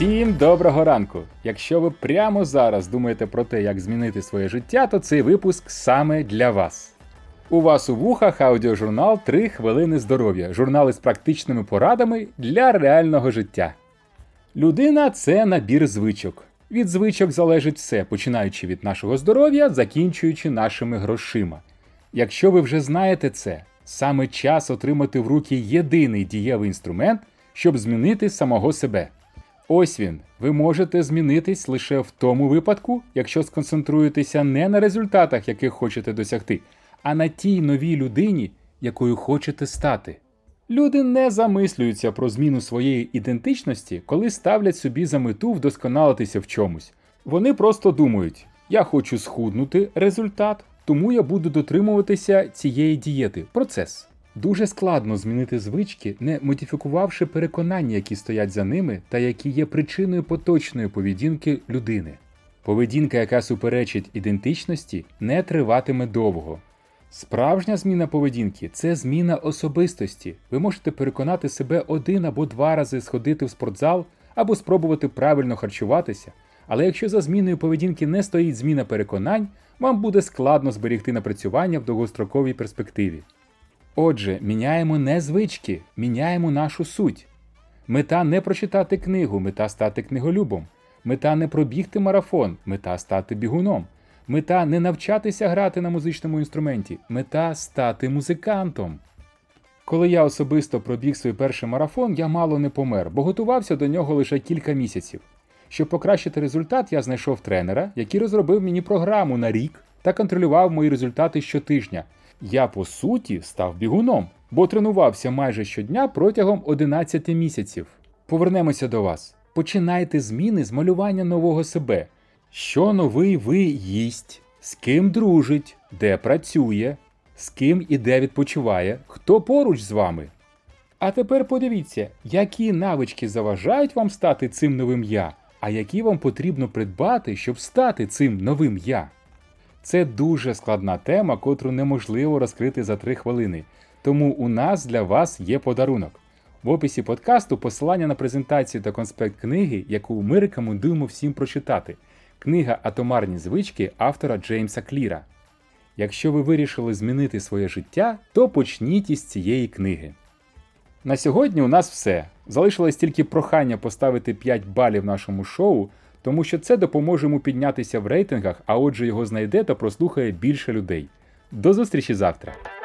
Всім доброго ранку! Якщо ви прямо зараз думаєте про те, як змінити своє життя, то цей випуск саме для вас. У вас у вухах аудіожурнал «3 хвилини здоров'я, журнал із практичними порадами для реального життя. Людина це набір звичок. Від звичок залежить все, починаючи від нашого здоров'я, закінчуючи нашими грошима. Якщо ви вже знаєте це, саме час отримати в руки єдиний дієвий інструмент, щоб змінити самого себе. Ось він. Ви можете змінитись лише в тому випадку, якщо сконцентруєтеся не на результатах, яких хочете досягти, а на тій новій людині, якою хочете стати. Люди не замислюються про зміну своєї ідентичності, коли ставлять собі за мету вдосконалитися в чомусь. Вони просто думають: я хочу схуднути результат, тому я буду дотримуватися цієї дієти. Процес. Дуже складно змінити звички, не модифікувавши переконання, які стоять за ними, та які є причиною поточної поведінки людини. Поведінка, яка суперечить ідентичності, не триватиме довго. Справжня зміна поведінки це зміна особистості. Ви можете переконати себе один або два рази сходити в спортзал або спробувати правильно харчуватися. Але якщо за зміною поведінки не стоїть зміна переконань, вам буде складно зберігти напрацювання в довгостроковій перспективі. Отже, міняємо не звички, міняємо нашу суть. Мета не прочитати книгу, мета стати книголюбом. Мета не пробігти марафон, мета стати бігуном. Мета не навчатися грати на музичному інструменті, мета стати музикантом. Коли я особисто пробіг свій перший марафон, я мало не помер, бо готувався до нього лише кілька місяців. Щоб покращити результат, я знайшов тренера, який розробив мені програму на рік та контролював мої результати щотижня. Я по суті став бігуном, бо тренувався майже щодня протягом 11 місяців. Повернемося до вас. Починайте зміни з малювання нового себе. Що новий ви їсть, з ким дружить, де працює, з ким і де відпочиває, хто поруч з вами. А тепер подивіться, які навички заважають вам стати цим новим я, а які вам потрібно придбати, щоб стати цим новим я. Це дуже складна тема, котру неможливо розкрити за 3 хвилини. Тому у нас для вас є подарунок. В описі подкасту посилання на презентацію та конспект книги, яку ми рекомендуємо всім прочитати. Книга Атомарні звички автора Джеймса Кліра. Якщо ви вирішили змінити своє життя, то почніть із цієї книги. На сьогодні у нас все. Залишилось тільки прохання поставити 5 балів нашому шоу, тому що це допоможе йому піднятися в рейтингах, а отже його знайде та прослухає більше людей. До зустрічі завтра!